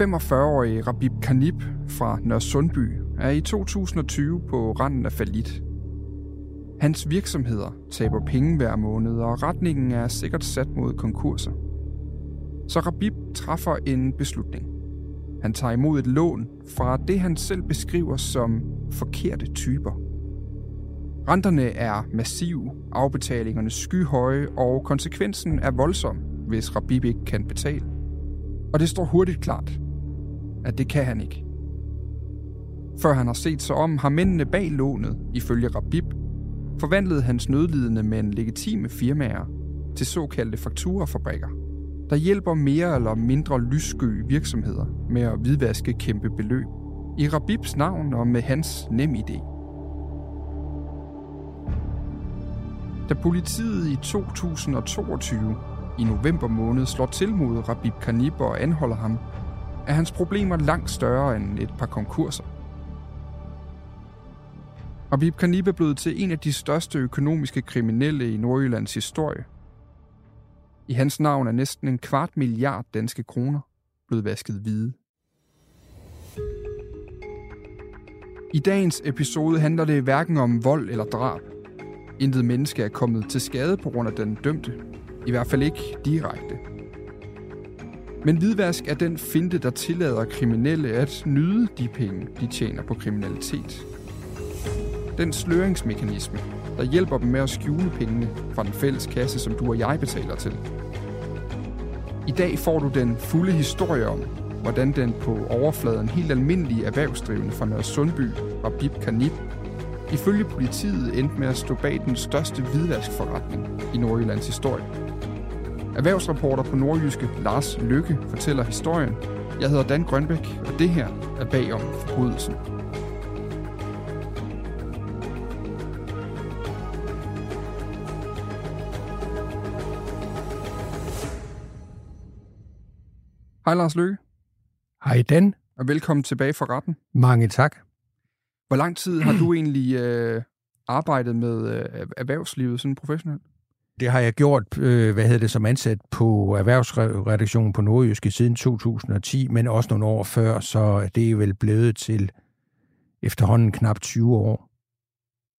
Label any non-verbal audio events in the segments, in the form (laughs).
45-årige Rabib Kanib fra Nørresundby er i 2020 på randen af falit. Hans virksomheder taber penge hver måned, og retningen er sikkert sat mod konkurser. Så Rabib træffer en beslutning. Han tager imod et lån fra det, han selv beskriver som forkerte typer. Renterne er massive, afbetalingerne skyhøje, og konsekvensen er voldsom, hvis Rabib ikke kan betale. Og det står hurtigt klart, at det kan han ikke. Før han har set sig om, har mændene bag lånet, ifølge Rabib, forvandlede hans nødlidende men legitime firmaer til såkaldte fakturafabrikker, der hjælper mere eller mindre lyssky virksomheder med at hvidvaske kæmpe beløb i Rabibs navn og med hans nem idé. Da politiet i 2022 i november måned slår til mod Rabib Kanib og anholder ham, er hans problemer langt større end et par konkurser. Rabib Kanib er blevet til en af de største økonomiske kriminelle i Nordjyllands historie. I hans navn er næsten en kvart milliard danske kroner blevet vasket hvide. I dagens episode handler det hverken om vold eller drab. Intet menneske er kommet til skade på grund af den dømte. I hvert fald ikke direkte. Men hvidvask er den finte, der tillader kriminelle at nyde de penge, de tjener på kriminalitet. Den sløringsmekanisme, der hjælper dem med at skjule pengene fra den fælles kasse, som du og jeg betaler til. I dag får du den fulde historie om, hvordan den på overfladen helt almindelige erhvervsdrivende fra Nørre Sundby, og Bib Kanib, ifølge politiet endte med at stå bag den største hvidvaskforretning i Nordjyllands historie. Erhvervsreporter på Nordjyske Lars Lykke fortæller historien. Jeg hedder Dan Grønbæk, og det her er bag om forbrydelsen. Hej Lars Lykke. Hej Dan. Og velkommen tilbage fra retten. Mange tak. Hvor lang tid har du egentlig øh, arbejdet med øh, erhvervslivet sådan professionelt? Det har jeg gjort, øh, hvad hedder det, som ansat på erhvervsredaktionen på Nordjyske siden 2010, men også nogle år før, så det er vel blevet til efterhånden knap 20 år.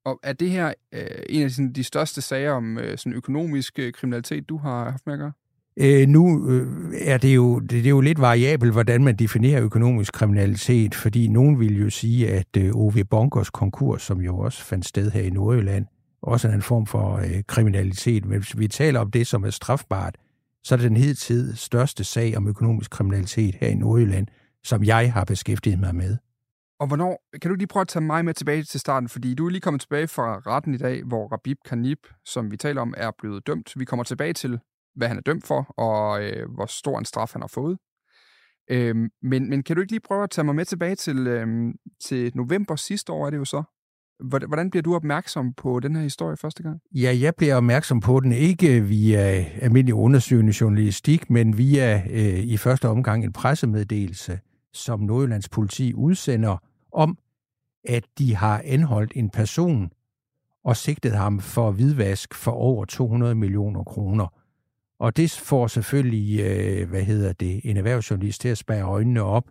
Og er det her øh, en af sådan, de største sager om øh, sådan økonomisk øh, kriminalitet, du har haft med at gøre? Øh, nu øh, er det jo, det, det er jo lidt variabelt, hvordan man definerer økonomisk kriminalitet, fordi nogen vil jo sige, at øh, OV Bonkers konkurs, som jo også fandt sted her i Nordjylland, også en form for øh, kriminalitet. Men hvis vi taler om det, som er strafbart, så er det den hidtid største sag om økonomisk kriminalitet her i Nordjylland, som jeg har beskæftiget mig med. Og hvornår, kan du lige prøve at tage mig med tilbage til starten, fordi du er lige kommet tilbage fra retten i dag, hvor Rabib Kanib, som vi taler om, er blevet dømt. Vi kommer tilbage til, hvad han er dømt for, og øh, hvor stor en straf han har fået. Øhm, men, men kan du ikke lige prøve at tage mig med tilbage til, øhm, til november sidste år, er det jo så? Hvordan bliver du opmærksom på den her historie første gang? Ja, jeg bliver opmærksom på den ikke via øh, almindelig undersøgende journalistik, men via øh, i første omgang en pressemeddelelse, som Nordjyllands politi udsender om, at de har anholdt en person og sigtet ham for hvidvask for over 200 millioner kroner. Og det får selvfølgelig, øh, hvad hedder det, en erhvervsjournalist til at spære øjnene op,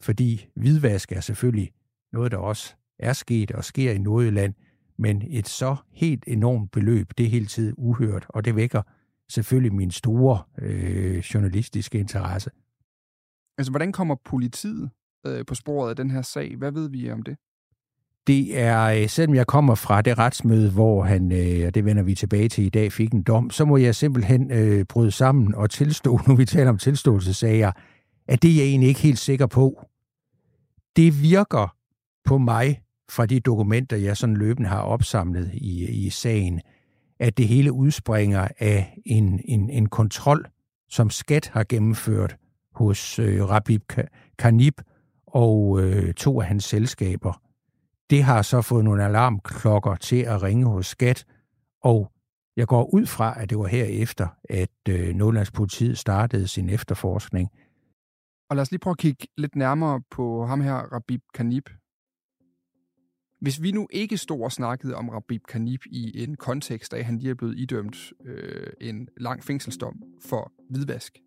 fordi hvidvask er selvfølgelig noget, der også er sket og sker i Nordjylland, men et så helt enormt beløb, det er hele tiden uhørt, og det vækker selvfølgelig min store øh, journalistiske interesse. Altså, hvordan kommer politiet øh, på sporet af den her sag? Hvad ved vi om det? Det er, øh, selvom jeg kommer fra det retsmøde, hvor han, øh, og det vender vi tilbage til i dag, fik en dom, så må jeg simpelthen øh, bryde sammen og tilstå, (laughs) nu vi taler om tilståelsessager, at det er jeg egentlig ikke helt sikker på. Det virker på mig, fra de dokumenter, jeg sådan løbende har opsamlet i, i sagen, at det hele udspringer af en, en, en kontrol, som skat har gennemført hos øh, Rabib Kanib og øh, to af hans selskaber. Det har så fået nogle alarmklokker til at ringe hos skat, og jeg går ud fra, at det var herefter, at øh, Nordlandspolitiet startede sin efterforskning. Og lad os lige prøve at kigge lidt nærmere på ham her, Rabib Kanib. Hvis vi nu ikke stod og snakkede om Rabib Kanib i en kontekst af, at han lige er blevet idømt øh, en lang fængselsdom for hvidvask,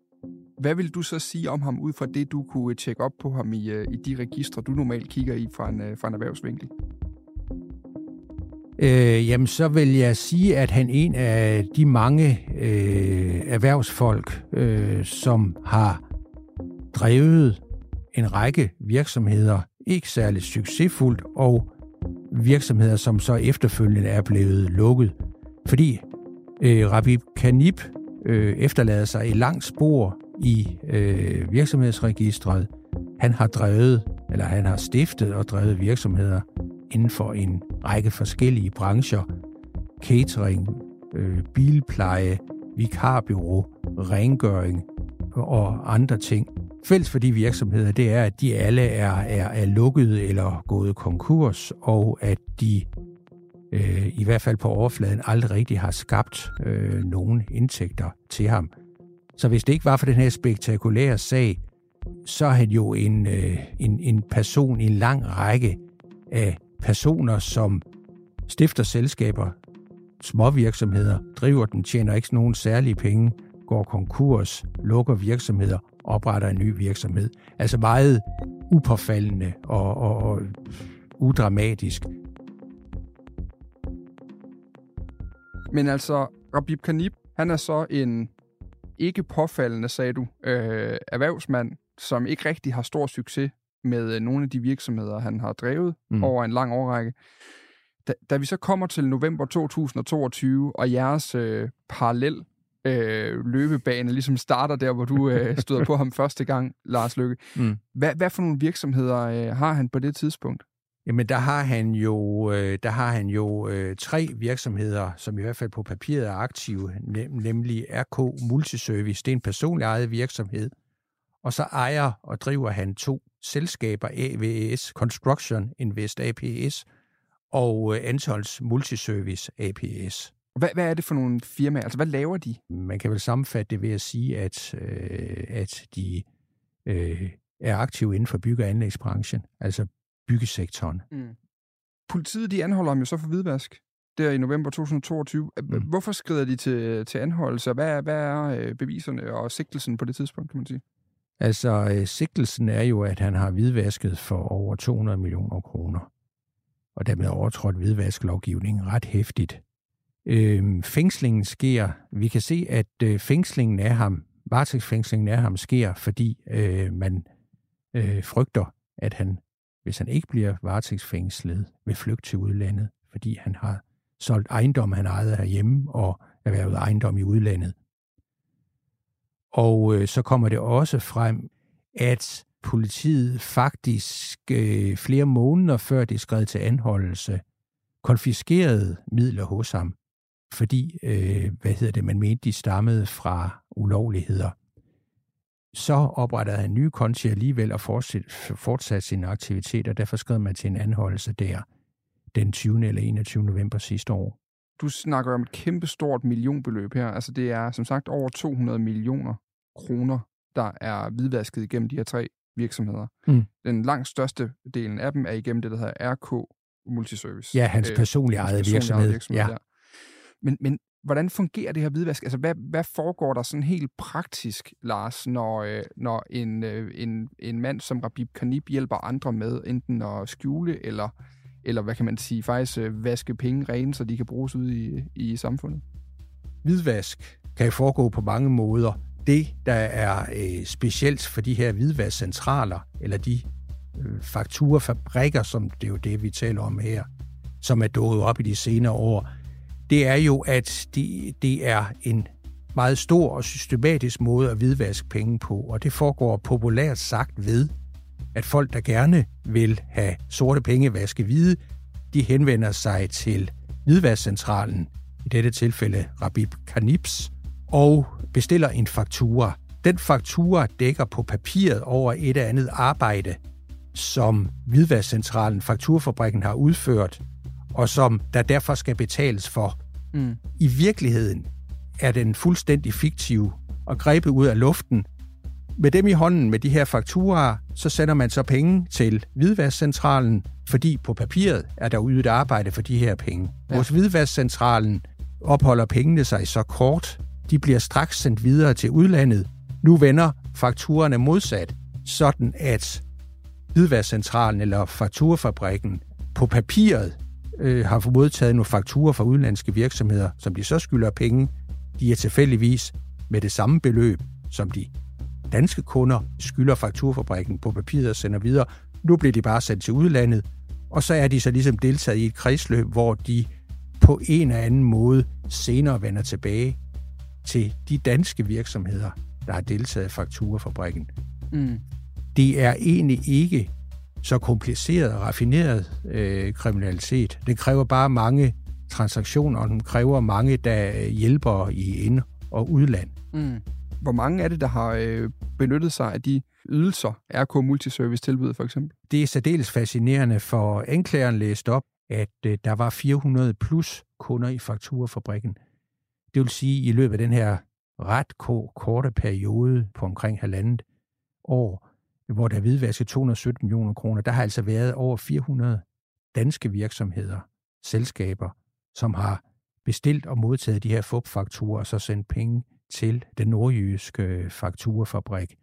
hvad vil du så sige om ham ud fra det, du kunne tjekke op på ham i, øh, i de registre, du normalt kigger i fra en, øh, fra en erhvervsvinkel? Øh, jamen, så vil jeg sige, at han er en af de mange øh, erhvervsfolk, øh, som har drevet en række virksomheder, ikke særlig succesfuldt, og virksomheder, som så efterfølgende er blevet lukket. Fordi øh, Rabib Kanib øh, efterlader sig et langt spor i øh, virksomhedsregistret. Han har drevet, eller han har stiftet og drevet virksomheder inden for en række forskellige brancher. Catering, øh, bilpleje, vikarbyrå, rengøring og andre ting. Fælles for de virksomheder, det er, at de alle er, er, er lukket eller gået konkurs, og at de øh, i hvert fald på overfladen aldrig rigtig har skabt øh, nogen indtægter til ham. Så hvis det ikke var for den her spektakulære sag, så er han jo en, øh, en, en person i en lang række af personer, som stifter selskaber, små virksomheder, driver dem, tjener ikke nogen særlige penge, går konkurs, lukker virksomheder, opretter en ny virksomhed. Altså meget upåfaldende og, og, og udramatisk. Men altså, Rabib Kanib, han er så en ikke påfaldende, sagde du, øh, erhvervsmand, som ikke rigtig har stor succes med øh, nogle af de virksomheder, han har drevet mm. over en lang årrække. Da, da vi så kommer til november 2022, og jeres øh, parallel øh, løbebane ligesom starter der, hvor du øh, (laughs) støder på ham første gang, Lars Lykke. Mm. Hvad, hvad for nogle virksomheder øh, har han på det tidspunkt? Jamen, der har han jo, øh, der har han jo øh, tre virksomheder, som i hvert fald på papiret er aktive, nemlig RK Multiservice. Det er en personlig ejet virksomhed. Og så ejer og driver han to selskaber, AVS Construction Invest APS og øh, Antols Multiservice APS. Hvad, hvad er det for nogle firmaer? Altså, hvad laver de? Man kan vel sammenfatte det ved at sige, at, øh, at de øh, er aktive inden for bygge- og anlægsbranchen, altså byggesektoren. Mm. Politiet de anholder ham jo så for hvidvask der i november 2022. Mm. Hvorfor skrider de til, til anholdelse? Hvad, er, hvad er øh, beviserne og sigtelsen på det tidspunkt, kan man sige? Altså, øh, sigtelsen er jo, at han har hvidvasket for over 200 millioner kroner, og dermed overtrådt hvidvasklovgivningen ret hæftigt. Øh, fængslingen sker, vi kan se, at øh, fængslingen af ham, varetægtsfængslingen af ham sker, fordi øh, man øh, frygter, at han, hvis han ikke bliver varetægtsfængslet, vil flygte til udlandet, fordi han har solgt ejendom, han ejede herhjemme, og erhvervet ejendom i udlandet. Og øh, så kommer det også frem, at politiet faktisk øh, flere måneder før det skred til anholdelse, konfiskerede midler hos ham, fordi, øh, hvad hedder det, man mente, de stammede fra ulovligheder. så oprettede han nye konti alligevel og fortsatte sine aktiviteter. Derfor skrev man til en anholdelse der den 20. eller 21. november sidste år. Du snakker om et kæmpestort millionbeløb her. Altså det er som sagt over 200 millioner kroner, der er hvidvasket igennem de her tre virksomheder. Mm. Den langt største delen af dem er igennem det, der hedder RK Multiservice. Ja, hans personlige ejede virksomhed. virksomhed ja. Men, men hvordan fungerer det her hvidvask? Altså, hvad, hvad foregår der sådan helt praktisk, Lars, når, øh, når en, øh, en, en mand som Rabib Kanib hjælper andre med enten at skjule eller, eller hvad kan man sige, faktisk øh, vaske penge rene, så de kan bruges ud i, i samfundet? Hvidvask kan foregå på mange måder. Det, der er øh, specielt for de her hvidvaskcentraler, eller de øh, fakturafabrikker, som det er jo det, vi taler om her, som er dået op i de senere år, det er jo, at det, det er en meget stor og systematisk måde at hvidvaske penge på, og det foregår populært sagt ved, at folk, der gerne vil have sorte penge vaske hvide, de henvender sig til hvidvaskcentralen, i dette tilfælde Rabib Kanips, og bestiller en faktura. Den faktura dækker på papiret over et eller andet arbejde, som Hvidvaskcentralen, Fakturfabrikken, har udført, og som der derfor skal betales for. Mm. I virkeligheden er den fuldstændig fiktiv og grebet ud af luften. Med dem i hånden, med de her fakturer, så sender man så penge til Hvidvaskcentralen, fordi på papiret er der ydet arbejde for de her penge. Ja. Hos Hvidvaskcentralen opholder pengene sig så kort, de bliver straks sendt videre til udlandet. Nu vender fakturerne modsat, sådan at Hvidvaskcentralen eller Fakturafabrikken på papiret øh, har modtaget nogle fakturer fra udenlandske virksomheder, som de så skylder penge. De er tilfældigvis med det samme beløb, som de danske kunder skylder fakturfabrikken på papiret og sender videre. Nu bliver de bare sendt til udlandet, og så er de så ligesom deltaget i et kredsløb, hvor de på en eller anden måde senere vender tilbage til de danske virksomheder, der har deltaget i fakturfabrikken. Mm. Det er egentlig ikke så kompliceret og raffineret øh, kriminalitet. Det kræver bare mange transaktioner, og den kræver mange, der hjælper i ind- og udland. Mm. Hvor mange er det, der har øh, benyttet sig af de ydelser, RK Multiservice tilbyder for eksempel? Det er særdeles fascinerende, for anklageren læste op, at øh, der var 400 plus kunder i fakturafabrikken. Det vil sige, at i løbet af den her ret korte periode på omkring halvandet år, hvor der er hvidvasket 217 millioner kroner, der har altså været over 400 danske virksomheder, selskaber, som har bestilt og modtaget de her FUP-fakturer og så sendt penge til den nordjyske øh, fakturafabrik.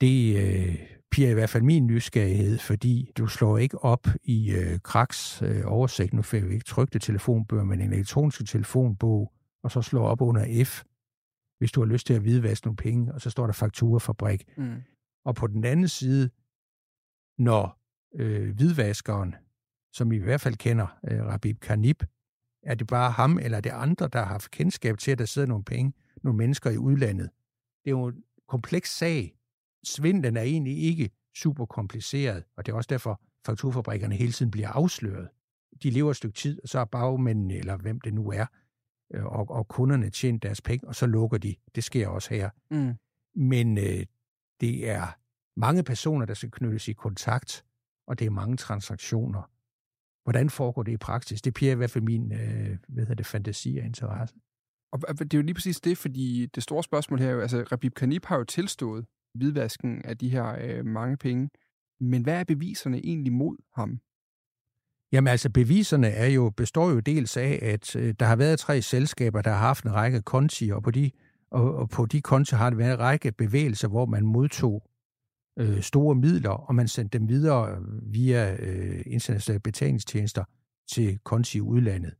Det øh, piger i hvert fald min nysgerrighed, fordi du slår ikke op i øh, Kraks øh, oversigt, nu får vi ikke trykte telefonbøger, men en elektronisk telefonbog, og så slår op under F, hvis du har lyst til at hvidvaske nogle penge, og så står der fakturafabrik. Mm. Og på den anden side, når øh, hvidvaskeren, som I i hvert fald kender, øh, Rabib Kanib, er det bare ham eller det andre, der har haft kendskab til, at der sidder nogle penge, nogle mennesker i udlandet. Det er jo en kompleks sag. Svindlen er egentlig ikke super kompliceret, og det er også derfor, fakturfabrikkerne hele tiden bliver afsløret. De lever et stykke tid, og så er bagmændene, eller hvem det nu er, øh, og, og kunderne tjener deres penge, og så lukker de. Det sker også her. Mm. Men øh, det er mange personer, der skal knyttes i kontakt, og det er mange transaktioner. Hvordan foregår det i praksis? Det piger i hvert fald min øh, hvad hedder det, fantasi og interesse. Og det er jo lige præcis det, fordi det store spørgsmål her er jo, altså Rabib Kanib har jo tilstået hvidvasken af de her øh, mange penge, men hvad er beviserne egentlig mod ham? Jamen altså, beviserne er jo, består jo dels af, at øh, der har været tre selskaber, der har haft en række konti, og på de og, og på de konti har det været en række bevægelser, hvor man modtog øh, store midler, og man sendte dem videre øh, via øh, internationale betalingstjenester til konti i udlandet.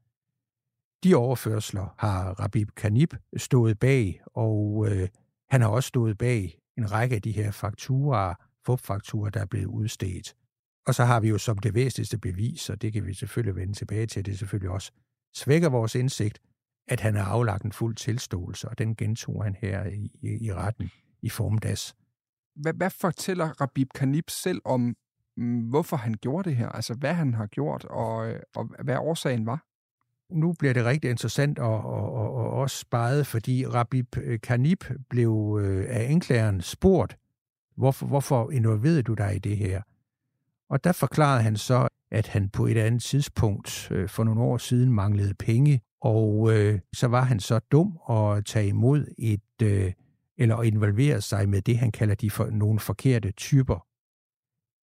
De overførsler har Rabib Kanib stået bag, og øh, han har også stået bag en række af de her fakturer, FUP-fakturer, der er blevet udstedt. Og så har vi jo som det væsentligste bevis, og det kan vi selvfølgelig vende tilbage til, det selvfølgelig også svækker vores indsigt, at han har aflagt en fuld tilståelse, og den gentog han her i, i, i retten i formiddags. Hvad, hvad fortæller Rabib Kanib selv om, mm, hvorfor han gjorde det her? Altså, hvad han har gjort, og, og hvad årsagen var? nu bliver det rigtig interessant og, og, og, og også sparet, fordi Rabib Kanib blev øh, af anklageren spurgt, hvorfor, hvorfor involverede du dig i det her? Og der forklarede han så, at han på et andet tidspunkt øh, for nogle år siden manglede penge, og øh, så var han så dum at tage imod et, øh, eller involvere sig med det, han kalder de for, nogle forkerte typer.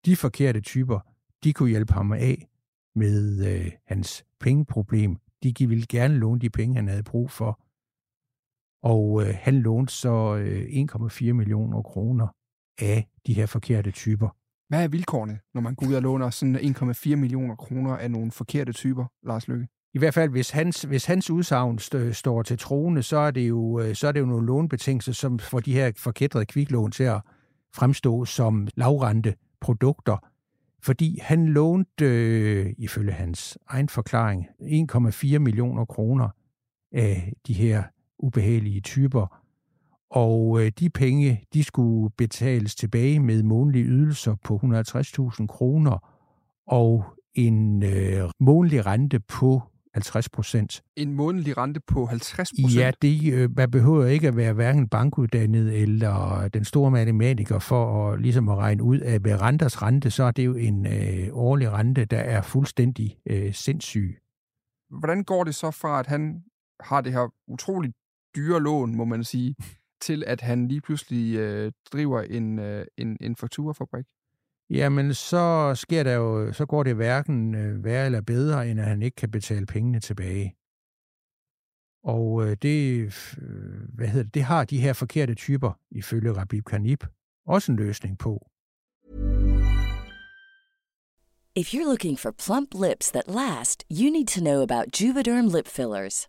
De forkerte typer, de kunne hjælpe ham af med øh, hans pengeproblem. De ville gerne låne de penge, han havde brug for. Og øh, han lånte så øh, 1,4 millioner kroner af de her forkerte typer. Hvad er vilkårene, når man går ud og låner sådan 1,4 millioner kroner af nogle forkerte typer, Lars Lykke? I hvert fald, hvis hans, hvis hans udsagn st- står til troende, så er det jo, øh, så er det jo nogle lånbetingelser, som får de her forkædrede kviklån til at fremstå som lavrente produkter, fordi han lånte, øh, ifølge hans egen forklaring, 1,4 millioner kroner af de her ubehagelige typer, og øh, de penge, de skulle betales tilbage med månedlige ydelser på 150.000 kroner og en øh, månedlig rente på 50 procent. En månedlig rente på 50 procent? Ja, det, øh, man behøver ikke at være hverken bankuddannet eller den store matematiker for at, ligesom at regne ud, at med renters rente, så er det jo en øh, årlig rente, der er fuldstændig øh, sindssyg. Hvordan går det så fra, at han har det her utroligt dyre lån, må man sige, (laughs) til at han lige pludselig øh, driver en, øh, en, en fakturafabrik? Jamen, så sker der jo, så går det hverken øh, værre eller bedre, end at han ikke kan betale pengene tilbage. Og øh, det, øh, hvad hedder det, det har de her forkerte typer, ifølge Rabib Kanib, også en løsning på. If you're looking for plump lips that last, you need to know about Juvederm lip fillers.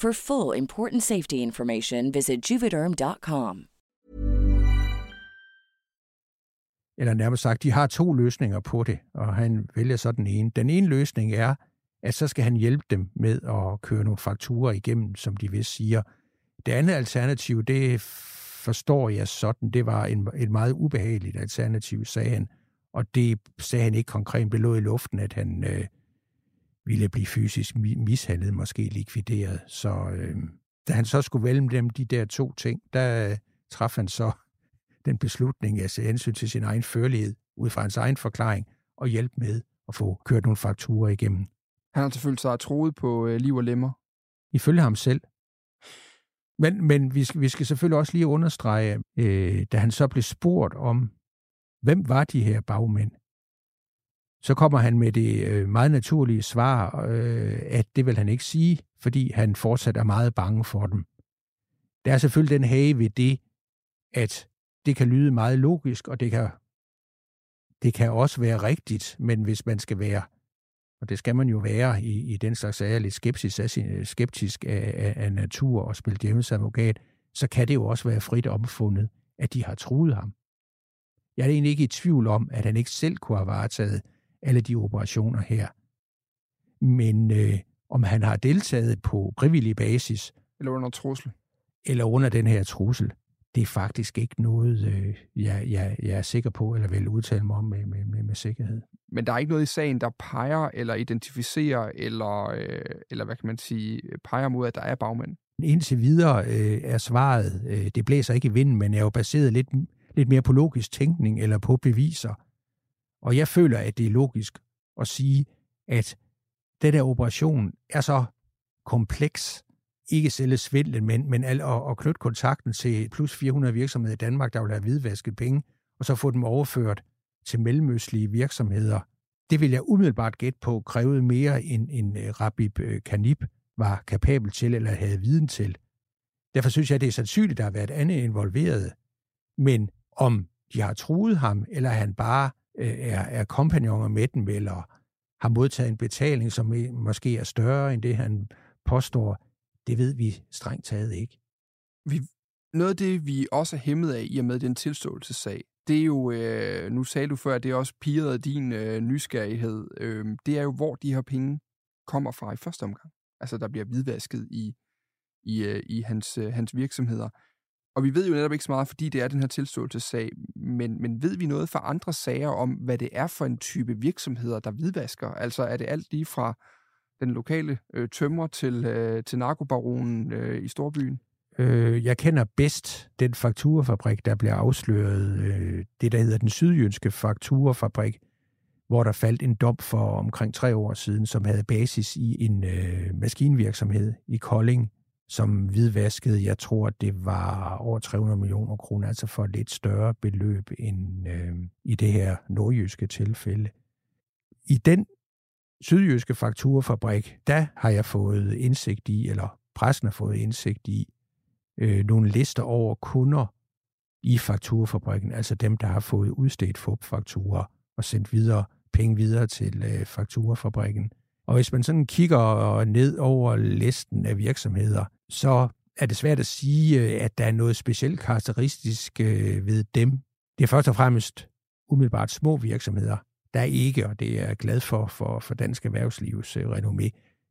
For full important safety information, visit juvederm.com. Eller nærmest sagt, de har to løsninger på det, og han vælger så den ene. Den ene løsning er, at så skal han hjælpe dem med at køre nogle fakturer igennem, som de vist siger. Det andet alternativ, det forstår jeg sådan, det var en, et meget ubehageligt alternativ, sagde han. Og det sagde han ikke konkret, det lå i luften, at han øh, ville blive fysisk mishandlet, måske likvideret. Så øh, da han så skulle vælge dem de der to ting, der øh, traf han så (laughs) den beslutning at se hensyn til sin egen førlighed, ud fra hans egen forklaring, og hjælpe med at få kørt nogle fakturer igennem. Han har selvfølgelig sig troet på øh, liv og lemmer. Ifølge ham selv. Men, men vi, skal, vi skal selvfølgelig også lige understrege, øh, da han så blev spurgt om, hvem var de her bagmænd, så kommer han med det øh, meget naturlige svar, øh, at det vil han ikke sige, fordi han fortsat er meget bange for dem. Der er selvfølgelig den hage ved det, at det kan lyde meget logisk, og det kan, det kan også være rigtigt, men hvis man skal være, og det skal man jo være i, i den slags sager, lidt skeptisk af, skeptisk af, af, af natur og spille djævelens advokat, så kan det jo også være frit omfundet, at de har truet ham. Jeg er egentlig ikke i tvivl om, at han ikke selv kunne have varetaget alle de operationer her. Men øh, om han har deltaget på frivillig basis... Eller under trussel. Eller under den her trussel, det er faktisk ikke noget, øh, jeg, jeg, jeg er sikker på, eller vil udtale mig om med, med, med, med sikkerhed. Men der er ikke noget i sagen, der peger eller identificerer, eller, øh, eller hvad kan man sige, peger mod, at der er bagmænd? Indtil videre øh, er svaret, øh, det blæser ikke i vinden, men er jo baseret lidt, lidt mere på logisk tænkning eller på beviser. Og jeg føler, at det er logisk at sige, at den der operation er så kompleks ikke selve svindlen, men, men al, at, at knytte kontakten til plus 400 virksomheder i Danmark, der vil have hvidvasket penge, og så få dem overført til mellemøstlige virksomheder. Det vil jeg umiddelbart gætte på krævede mere end, end øh, Rabib øh, Kanib var kapabel til eller havde viden til. Derfor synes jeg, det er sandsynligt, at der har været andet involveret. Men om de har truet ham, eller han bare Øh, er, er kompagnoner med dem, eller har modtaget en betaling, som måske er større end det, han påstår, det ved vi strengt taget ikke. Vi, noget af det, vi også er hæmmet af i og med den tilståelsessag, det er jo, øh, nu sagde du før, at det også pirrede din øh, nysgerrighed, øh, det er jo, hvor de her penge kommer fra i første omgang. Altså, der bliver hvidvasket i, i, øh, i hans, øh, hans virksomheder. Og vi ved jo netop ikke så meget, fordi det er den her tilståelsessag, men, men ved vi noget fra andre sager om, hvad det er for en type virksomheder, der hvidvasker? Altså er det alt lige fra den lokale øh, tømmer til, øh, til narkobaronen øh, i Storbyen? Øh, jeg kender bedst den fakturafabrik, der blev afsløret, øh, det der hedder den sydjyske fakturafabrik, hvor der faldt en dom for omkring tre år siden, som havde basis i en øh, maskinvirksomhed i Kolding, som hvidvaskede, jeg tror, det var over 300 millioner kroner, altså for et lidt større beløb end øh, i det her nordjyske tilfælde. I den sydjyske fakturafabrik, der har jeg fået indsigt i, eller pressen har fået indsigt i, øh, nogle lister over kunder i fakturafabrikken, altså dem, der har fået udstedt FUP-fakturer og sendt videre penge videre til øh, fakturafabrikken. Og hvis man sådan kigger ned over listen af virksomheder, så er det svært at sige, øh, at der er noget specielt karakteristisk øh, ved dem. Det er først og fremmest umiddelbart små virksomheder, der er ikke, og det er jeg glad for, for, for dansk erhvervslivs renommé,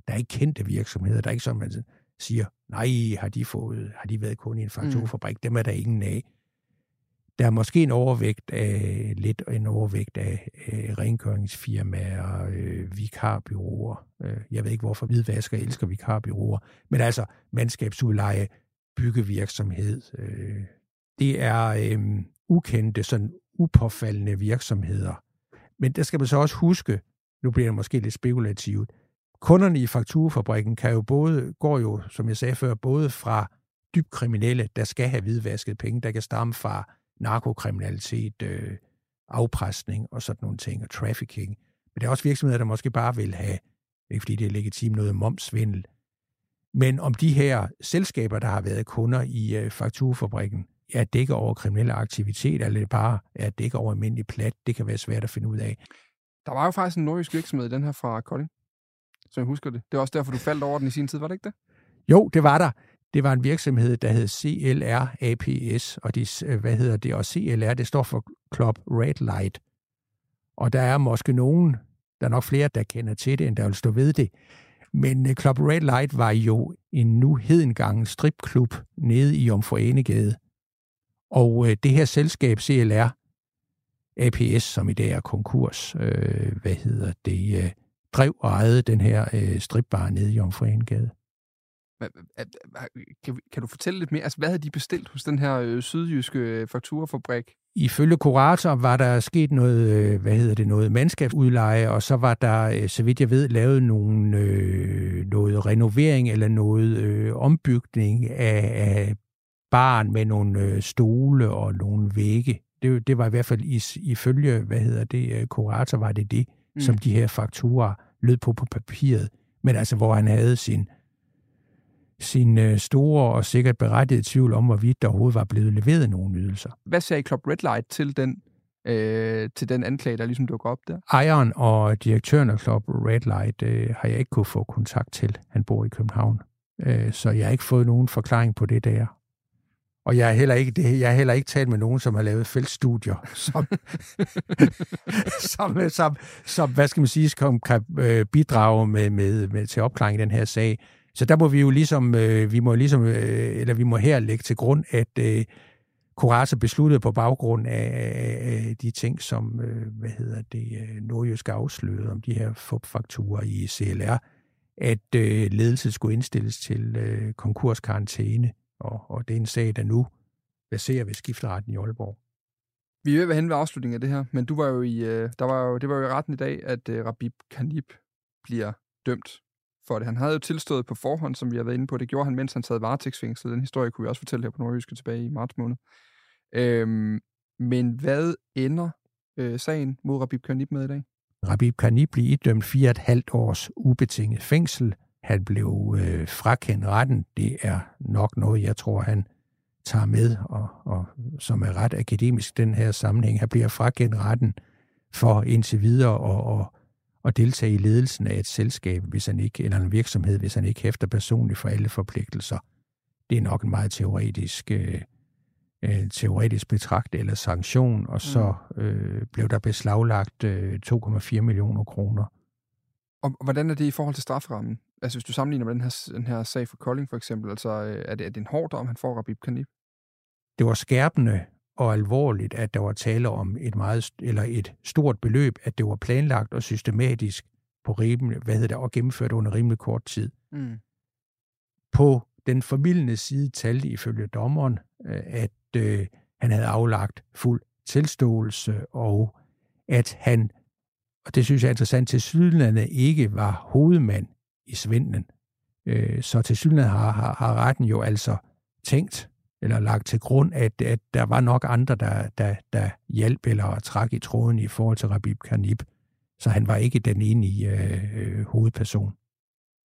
der er ikke kendte virksomheder. Der er ikke sådan, man siger, nej, har de, fået, har de været kun i en faktorfabrik? Mm. Dem er der ingen af. Der er måske en overvægt af, lidt en overvægt af øh, rengøringsfirmaer, øh, vikarbyråer. Øh, jeg ved ikke, hvorfor hvidvasker elsker vikarbyråer, men altså mandskabsudleje, byggevirksomhed. Øh, det er øh, ukendte, sådan upåfaldende virksomheder. Men der skal man så også huske, nu bliver det måske lidt spekulativt, kunderne i fakturfabrikken kan jo både, går jo, som jeg sagde før, både fra dybt kriminelle, der skal have hvidvasket penge, der kan stamme fra narkokriminalitet, øh, afpresning og sådan nogle ting, og trafficking. Men der er også virksomheder, der måske bare vil have, ikke fordi det er legitimt, noget momsvindel. Men om de her selskaber, der har været kunder i øh, fakturfabrikken, er dækket over kriminelle aktiviteter, eller det bare er dækket over almindelig plat, det kan være svært at finde ud af. Der var jo faktisk en nordisk virksomhed, den her fra Kolding, som jeg husker det. Det var også derfor, du faldt over den i sin tid, var det ikke det? Jo, det var der. Det var en virksomhed, der hed CLR APS, og de, øh, hvad hedder det? Og CLR, det står for Club Red Light. Og der er måske nogen, der er nok flere, der kender til det, end der vil stå ved det. Men øh, Club Red Light var jo en nu hedengang stripklub nede i Omforenegade. Og øh, det her selskab, CLR APS, som i dag er konkurs, øh, hvad hedder det, øh, drev og ejede den her øh, stripbar nede i Omforenegade. Kan, kan du fortælle lidt mere? Altså, hvad havde de bestilt hos den her øh, sydjyske øh, fakturafabrik? Ifølge kurator var der sket noget, øh, hvad hedder det, noget mandskabsudleje, og så var der, øh, så vidt jeg ved, lavet nogle, øh, noget renovering eller noget øh, ombygning af, af baren med nogle øh, stole og nogle vægge. Det, det var i hvert fald i, ifølge, hvad hedder det, kurator var det det, mm. som de her fakturer lød på på papiret. Men altså, hvor han havde sin sin øh, store og sikkert berettigede tvivl om, hvorvidt der overhovedet var blevet leveret nogen ydelser. Hvad sagde Club Red Light til den, øh, til den anklage, der ligesom dukker op der? Ejeren og direktøren af Club Red Light øh, har jeg ikke kunne få kontakt til. Han bor i København. Øh, så jeg har ikke fået nogen forklaring på det der. Og jeg har heller ikke, det, jeg har heller ikke talt med nogen, som har lavet feltstudier, (laughs) som, (laughs) som, som, som, hvad skal man sige, som kan øh, bidrage med, med, med, til opklaring i den her sag. Så der må vi jo ligesom, øh, vi må ligesom, øh, eller vi må her lægge til grund, at øh, Kurasa besluttede på baggrund af, af de ting, som, øh, hvad hedder det, øh, nordjysk afslørede om de her FUP-fakturer i CLR, at øh, ledelsen skulle indstilles til øh, konkurskarantæne, og, og det er en sag, der nu baserer ved skifteretten i Aalborg. Vi er ved at hen ved afslutningen af det her, men du var jo i, øh, der var jo, det var jo i retten i dag, at øh, Rabib Kanib bliver dømt for det. Han havde jo tilstået på forhånd, som vi har været inde på. Det gjorde han, mens han sad varetægtsfængslet. Den historie kunne vi også fortælle her på Nordjyske tilbage i marts måned. Øhm, men hvad ender øh, sagen mod Rabib Kanib med i dag? Rabib Kanib blev idømt 4,5 års ubetinget fængsel. Han blev øh, frakendt retten. Det er nok noget, jeg tror, han tager med, og, og som er ret akademisk den her sammenhæng. Han bliver frakendt retten for indtil videre og, og, og deltage i ledelsen af et selskab, hvis han ikke, eller en virksomhed, hvis han ikke hæfter personligt for alle forpligtelser. Det er nok en meget teoretisk, øh, øh teoretisk betragt eller sanktion, og så mm. øh, blev der beslaglagt øh, 2,4 millioner kroner. Og hvordan er det i forhold til straframmen? Altså hvis du sammenligner med den her, den her sag for Kolding for eksempel, altså øh, er det, er det en hård dom, han får Rabib Kanib? Det var skærpende og alvorligt, at der var tale om et meget eller et stort beløb, at det var planlagt og systematisk på rimelig, hvad hedder det, og gennemført under rimelig kort tid. Mm. På den formidlende side talte ifølge dommeren, øh, at øh, han havde aflagt fuld tilståelse, og at han, og det synes jeg er interessant, til sydlandet ikke var hovedmand i svindlen. Øh, så til sydlandet har, har, har retten jo altså tænkt, eller lagt til grund, at, at der var nok andre, der, der, der hjalp eller trak i tråden i forhold til Rabib Kanib. Så han var ikke den enige øh, øh, hovedperson.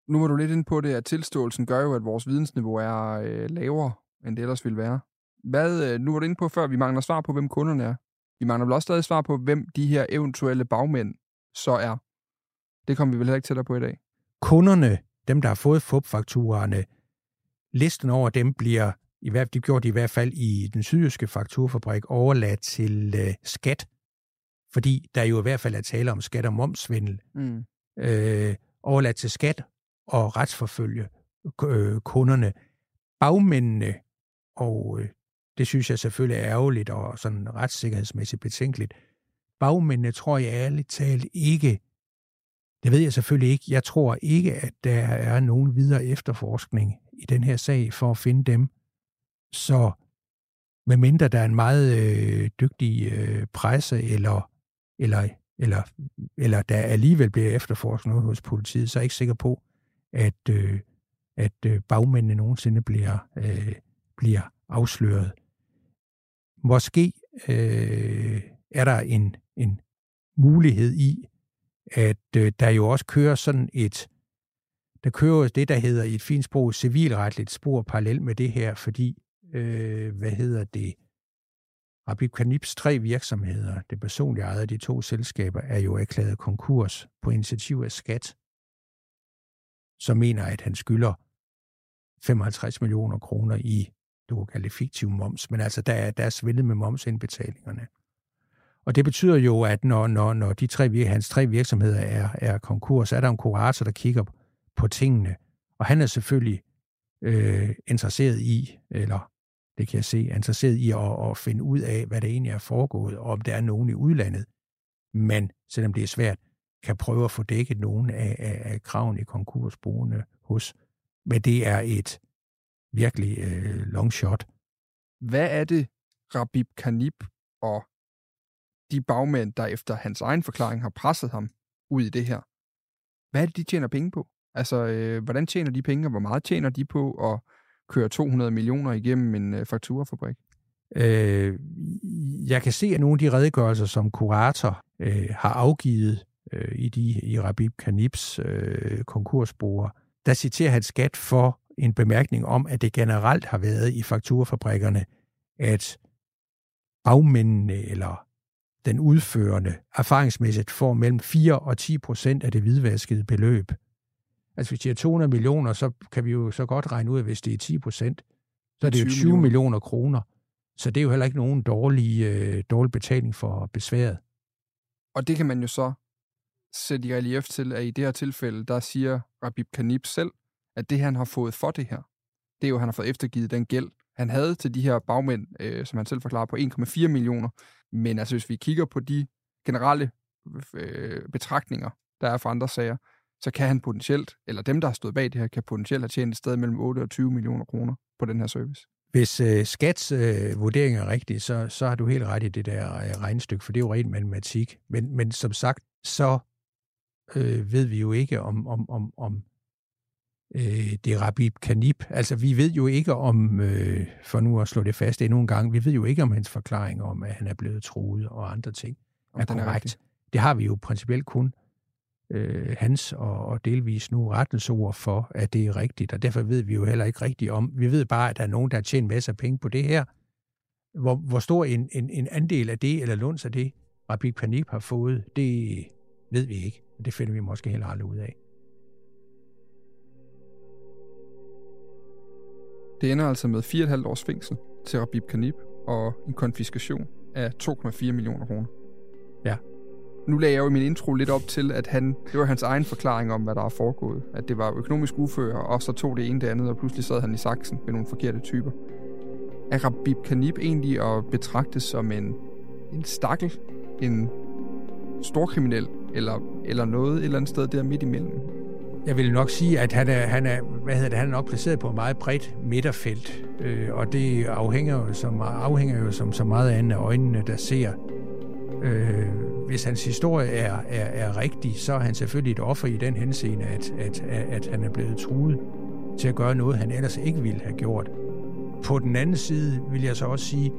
Nu var du lidt ind på det, at tilståelsen gør jo, at vores vidensniveau er øh, lavere, end det ellers ville være. Hvad, øh, nu var du inde på før, vi mangler svar på, hvem kunderne er. Vi mangler vel også stadig svar på, hvem de her eventuelle bagmænd så er. Det kommer vi vel heller ikke tættere på i dag. Kunderne, dem der har fået FUP-fakturerne, listen over dem bliver i hvert, de gjorde det i hvert fald i den sydjyske fakturfabrik, overladt til øh, skat, fordi der jo i hvert fald er tale om skat og momsvindel, mm. øh, overladt til skat og retsforfølge øh, kunderne. Bagmændene, og øh, det synes jeg selvfølgelig er ærgerligt og sådan retssikkerhedsmæssigt betænkeligt, bagmændene tror jeg ærligt talt ikke, det ved jeg selvfølgelig ikke, jeg tror ikke, at der er nogen videre efterforskning i den her sag for at finde dem. Så medmindre der er en meget øh, dygtig øh, presse, eller, eller, eller, eller der alligevel bliver efterforsket noget hos politiet, så er jeg ikke sikker på, at, øh, at øh, bagmændene nogensinde bliver, øh, bliver afsløret. Måske øh, er der en, en mulighed i, at øh, der jo også kører sådan et, der kører det, der hedder i et fint sprog, civilretligt spor parallelt med det her, fordi øh, hvad hedder det, Rabib Kanips tre virksomheder, det personlige ejet af de to selskaber, er jo erklæret konkurs på initiativ af skat, som mener, at han skylder 55 millioner kroner i, du kan kalde det fiktiv moms, men altså der er, der er svindet med momsindbetalingerne. Og det betyder jo, at når, når, når de tre, hans tre virksomheder er, er konkurs, er der en kurator, der kigger på tingene. Og han er selvfølgelig øh, interesseret i, eller det kan jeg se, er interesseret i at, at finde ud af, hvad der egentlig er foregået, og om der er nogen i udlandet. Men selvom det er svært, kan prøve at få dækket nogen af, af, af kraven i konkursboende hos. Men det er et virkelig øh, long shot. Hvad er det, Rabib Kanib og de bagmænd, der efter hans egen forklaring har presset ham ud i det her, hvad er det, de tjener penge på? Altså, øh, hvordan tjener de penge, og hvor meget tjener de på og køre 200 millioner igennem en øh, fakturafabrik? Øh, jeg kan se, at nogle af de redegørelser, som kurator øh, har afgivet øh, i, de, i Rabib Kanibs øh, konkursborer, der citerer han skat for en bemærkning om, at det generelt har været i fakturafabrikkerne, at bagmændene eller den udførende erfaringsmæssigt får mellem 4 og 10 procent af det hvidvaskede beløb. Altså hvis vi siger 200 millioner, så kan vi jo så godt regne ud, at hvis det er 10 procent, så er det jo 20 millioner. millioner kroner. Så det er jo heller ikke nogen dårlig, øh, dårlig betaling for besværet. Og det kan man jo så sætte i relief til, at i det her tilfælde, der siger Rabib Kanib selv, at det han har fået for det her, det er jo, at han har fået eftergivet den gæld, han havde til de her bagmænd, øh, som han selv forklarer, på 1,4 millioner. Men altså, hvis vi kigger på de generelle øh, betragtninger, der er for andre sager, så kan han potentielt, eller dem, der har stået bag det her, kan potentielt have tjent et sted mellem 8 og 20 millioner kroner på den her service. Hvis øh, Skats øh, vurdering er rigtig, så, så har du helt ret i det der øh, regnestykke, for det er jo rent matematik. Men, men som sagt, så øh, ved vi jo ikke, om, om, om, om øh, det er Rabib Kanib. Altså, vi ved jo ikke om, øh, for nu at slå det fast endnu en gang, vi ved jo ikke om hans forklaring om, at han er blevet truet og andre ting er korrekt. Er det har vi jo principielt kun øh, hans og, og delvis nu rettens ord for, at det er rigtigt, og derfor ved vi jo heller ikke rigtigt om. Vi ved bare, at der er nogen, der har tjent masser af penge på det her. Hvor, hvor stor en, en, en andel af det, eller lunds af det, Rabik Panik har fået, det ved vi ikke. Det finder vi måske heller aldrig ud af. Det ender altså med 4,5 års fængsel til Rabib Kanib og en konfiskation af 2,4 millioner kroner. Ja. Nu lagde jeg jo i min intro lidt op til, at han, det var hans egen forklaring om, hvad der er foregået. At det var økonomisk ufører, og så tog det ene det andet, og pludselig sad han i saksen med nogle forkerte typer. Er Rabib Kanib egentlig at betragte som en, en stakkel, en storkriminel, eller, eller noget et eller andet sted der midt imellem? Jeg vil nok sige, at han er, han er, hvad hedder det, han er nok placeret på et meget bredt midterfelt, øh, og det afhænger jo, som, afhænger jo som så meget andet af øjnene, der ser. Øh, hvis hans historie er, er, er rigtig, så er han selvfølgelig et offer i den henseende, at, at, at han er blevet truet til at gøre noget, han ellers ikke ville have gjort. På den anden side vil jeg så også sige,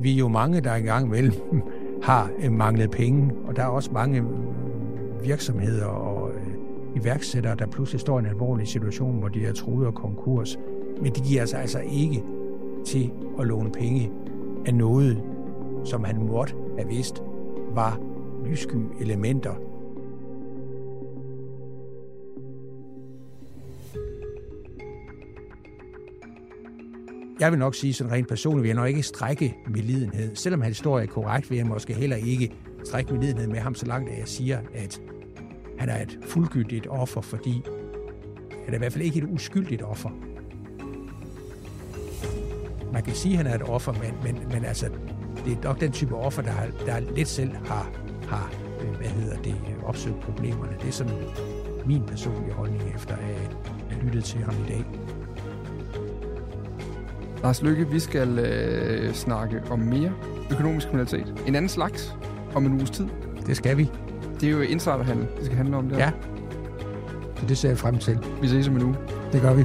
vi er jo mange, der engang imellem (laughs) har øh, manglet penge, og der er også mange øh, virksomheder og øh, iværksættere, der pludselig står i en alvorlig situation, hvor de er truet af konkurs. Men de giver sig altså ikke til at låne penge af noget, som han måtte have vidst var lyssky elementer. Jeg vil nok sige sådan rent personligt, vil jeg nok ikke strække med lidenhed. Selvom hans historie er korrekt, vil jeg måske heller ikke strække med lidenhed med ham, så langt at jeg siger, at han er et fuldgyldigt offer, fordi han er i hvert fald ikke et uskyldigt offer. Man kan sige, at han er et offer, men, men, men altså, det er nok den type offer, der, der lidt selv har, har øh, hvad hedder det, opsøgt problemerne. Det er sådan min personlige holdning efter at have lyttet til ham i dag. Lars Lykke, vi skal øh, snakke om mere økonomisk kriminalitet. En anden slags om en uges tid. Det skal vi. Det er jo insiderhandel, det skal handle om det. Ja. Så det ser jeg frem til. Vi ses om en uge. Det gør vi.